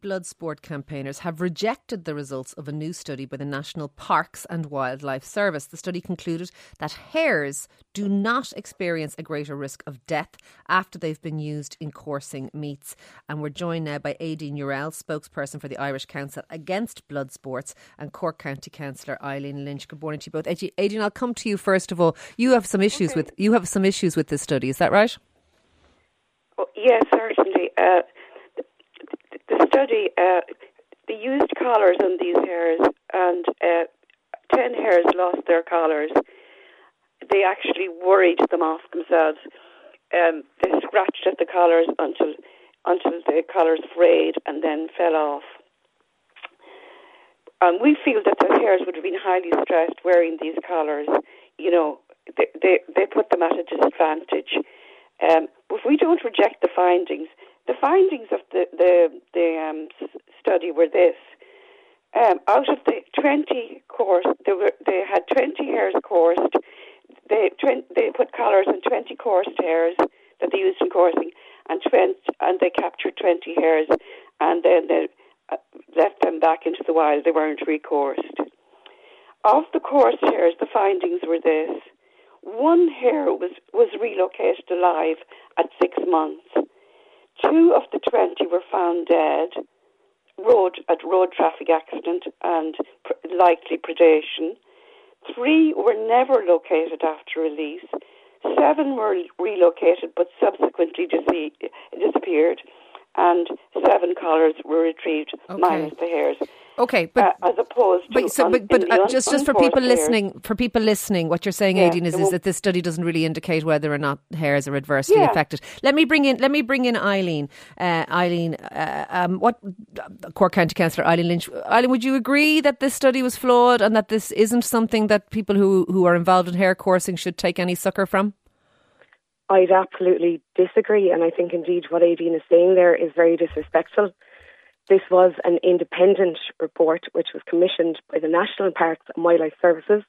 blood sport campaigners have rejected the results of a new study by the National Parks and Wildlife Service. The study concluded that hares do not experience a greater risk of death after they've been used in coursing meets. And we're joined now by Aideen Yourell, spokesperson for the Irish Council Against Blood Sports, and Cork County Councillor Eileen Lynch. Good morning to you both. Aideen, I'll come to you first of all. You have some issues okay. with you have some issues with this study. Is that right? Well, yes, certainly. Uh, the study, uh, they used collars on these hares, and uh, 10 hares lost their collars. They actually worried them off themselves. Um, they scratched at the collars until until the collars frayed and then fell off. Um, we feel that the hares would have been highly stressed wearing these collars. You know, they, they, they put them at a disadvantage. Um, if we don't reject the findings, the findings of the the, the um, study were this: um, out of the twenty course, they were they had twenty hares coursed. They they put collars on twenty coursed hares that they used in coursing, and 20, and they captured twenty hares, and then they uh, left them back into the wild. They weren't recoursed. Of the coursed hares, the findings were this: one hare was was relocated alive at six months. Two of the 20 were found dead road at road traffic accident and pr- likely predation. Three were never located after release. Seven were relocated but subsequently dis- disappeared, and seven collars were retrieved okay. minus the hares. Okay, but uh, as opposed to but, so, but, but uh, just just for people listening, for people listening, what you're saying, yeah, is, is that this study doesn't really indicate whether or not hares are adversely yeah. affected. Let me bring in let me bring in Eileen. Uh, Eileen, uh, um, what Cork County Councillor Eileen Lynch. Eileen, would you agree that this study was flawed and that this isn't something that people who who are involved in hare coursing should take any succor from? I'd absolutely disagree, and I think indeed what Aideen is saying there is very disrespectful. This was an independent report which was commissioned by the National Parks and Wildlife Services,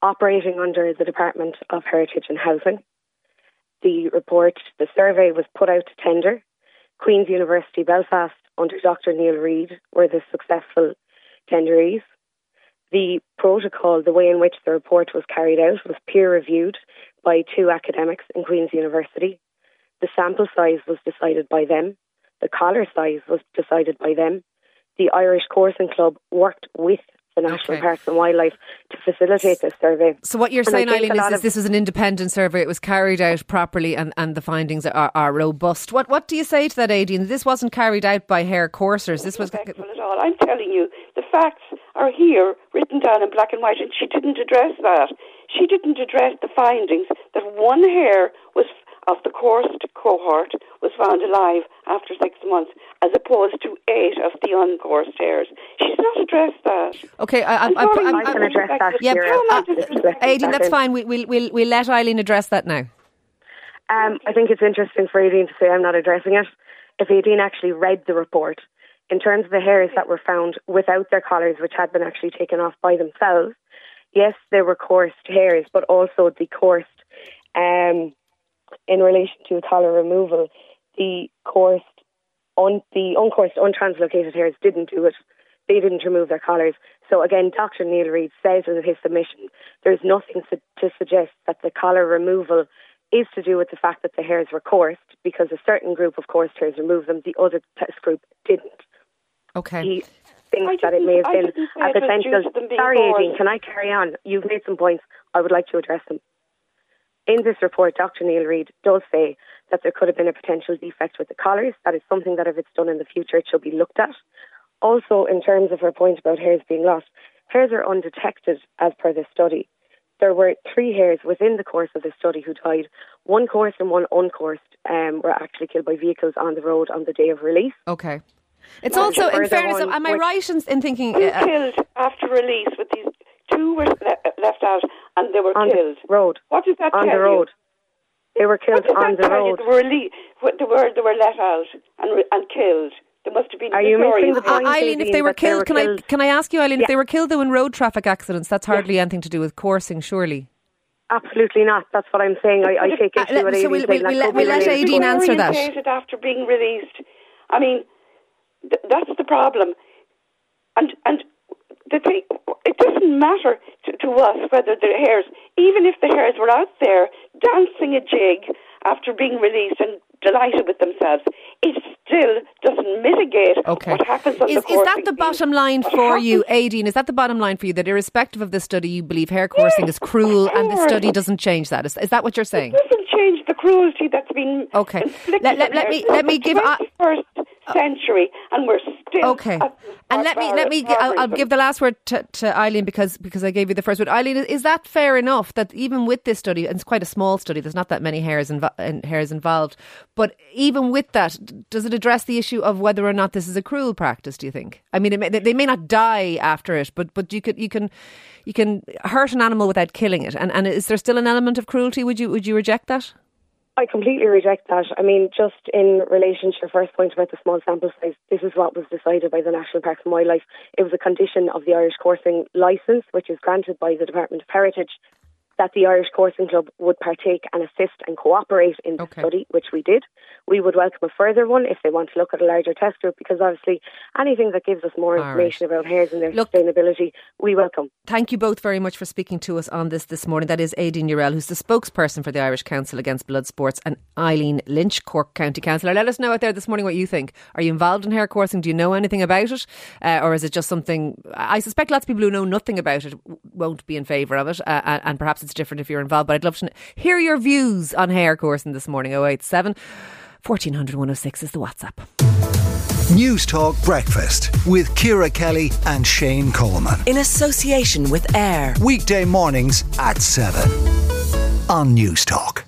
operating under the Department of Heritage and Housing. The report, the survey was put out to tender. Queen's University Belfast, under Dr. Neil Reid, were the successful tenderees. The protocol, the way in which the report was carried out, was peer reviewed by two academics in Queen's University. The sample size was decided by them. The collar size was decided by them. The Irish Coursing Club worked with the National okay. Parks and Wildlife to facilitate this survey. So what you're and saying, Eileen, is, is this was an independent survey. It was carried out properly, and, and the findings are, are robust. What what do you say to that, Aideen? This wasn't carried out by hare coursers. This was at all. I'm telling you, the facts are here, written down in black and white, and she didn't address that. She didn't address the findings that one hare was of the coursed cohort found alive after six months, as opposed to eight of the uncoursed hares. She's not addressed that. Okay, I, I, I, I, I can address that. Yeah, uh, Aidan, that's fine. We, we'll, we'll, we'll let Eileen address that now. Um, I think it's interesting for Aileen to say I'm not addressing it. If Aileen actually read the report, in terms of the hares that were found without their collars, which had been actually taken off by themselves, yes, they were coursed hares, but also the coursed um, in relation to collar removal, the coursed, un, the uncoursed, untranslocated hares didn't do it. They didn't remove their collars. So again, Dr. Neil Reid says in his submission, there's nothing to, to suggest that the collar removal is to do with the fact that the hares were coursed because a certain group of coursed hares removed them, the other test group didn't. Okay. He thinks that it may have been a potential. Sorry, Aideen, can I carry on? You've made some points. I would like to address them. In this report, Dr. Neil Reid does say that there could have been a potential defect with the collars. That is something that if it's done in the future, it should be looked at. Also, in terms of her point about hares being lost, hares are undetected as per this study. There were three hares within the course of the study who died. One coursed and one uncoursed um, were actually killed by vehicles on the road on the day of release. Okay. It's also, in fairness, am I right in, in thinking? Uh, killed after release with these two were left out and they were on killed. The road. What does that on tell the road. You? They were killed on the road. They were, le- they were they were let out and and killed. There must have been. Are you missing the point, Eileen? If they were killed, were can killed. I can I ask you, Eileen? Yeah. If they were killed though in road traffic accidents, that's hardly yeah. anything to do with coursing, surely. Absolutely not. That's what I'm saying. I, I take uh, issue let- with so Aideen we'll- we'll- that we'll let- we'll let could be related. Aideen answer that. After being released. I mean, th- that's the problem. And and the thing, it doesn't matter to, to us whether the hares, even if the hares were out there dancing a jig after being released and delighted with themselves, it still doesn't mitigate Okay. what happens on Is, the is that the bottom line What for you, happens- Aideen? Is that the bottom line for you that irrespective of the study, you believe hare coursing is cruel and the study doesn't change that? Is, is that what you're saying? It doesn't change the cruelty that's been Okay. inflicted Let- let- on let me- let me the give- I- 21st century, and we're still Okay, and let me let me. I'll, I'll give the last word to, to Eileen because because I gave you the first word. Eileen, is that fair enough that even with this study, and it's quite a small study, there's not that many hares invo- and hares involved, but even with that, does it address the issue of whether or not this is a cruel practice? Do you think? I mean, it may, they may not die after it, but but you could you can you can hurt an animal without killing it, and and is there still an element of cruelty? Would you would you reject that? I completely reject that. I mean, just in relation to your first point about the small sample size, this is what was decided by the National Parks and Wildlife. It was a condition of the Irish Coursing Licence, which is granted by the Department of Heritage, that the Irish Coursing Club would partake and assist and cooperate in the Okay. study, which we did. We would welcome a further one if they want to look at a larger test group, because obviously anything that gives us more All right. information about hares and their Look- sustainability, we welcome. Thank you both very much for speaking to us on this this morning. That is Aideen Yourell, who's the spokesperson for the Irish Council Against Blood Sports, and Eileen Lynch, Cork County Councillor. Let us know out there this morning what you think. Are you involved in hare coursing? Do you know anything about it? Uh, or is it just something. I suspect lots of people who know nothing about it won't be in favour of it, uh, and perhaps it's different if you're involved. But I'd love to hear your views on hare coursing this morning. 087 1400 106 is the WhatsApp. Newstalk Breakfast with Ciara Kelly and Shane Coleman. In association with AIR. Weekday mornings at 7 on Newstalk.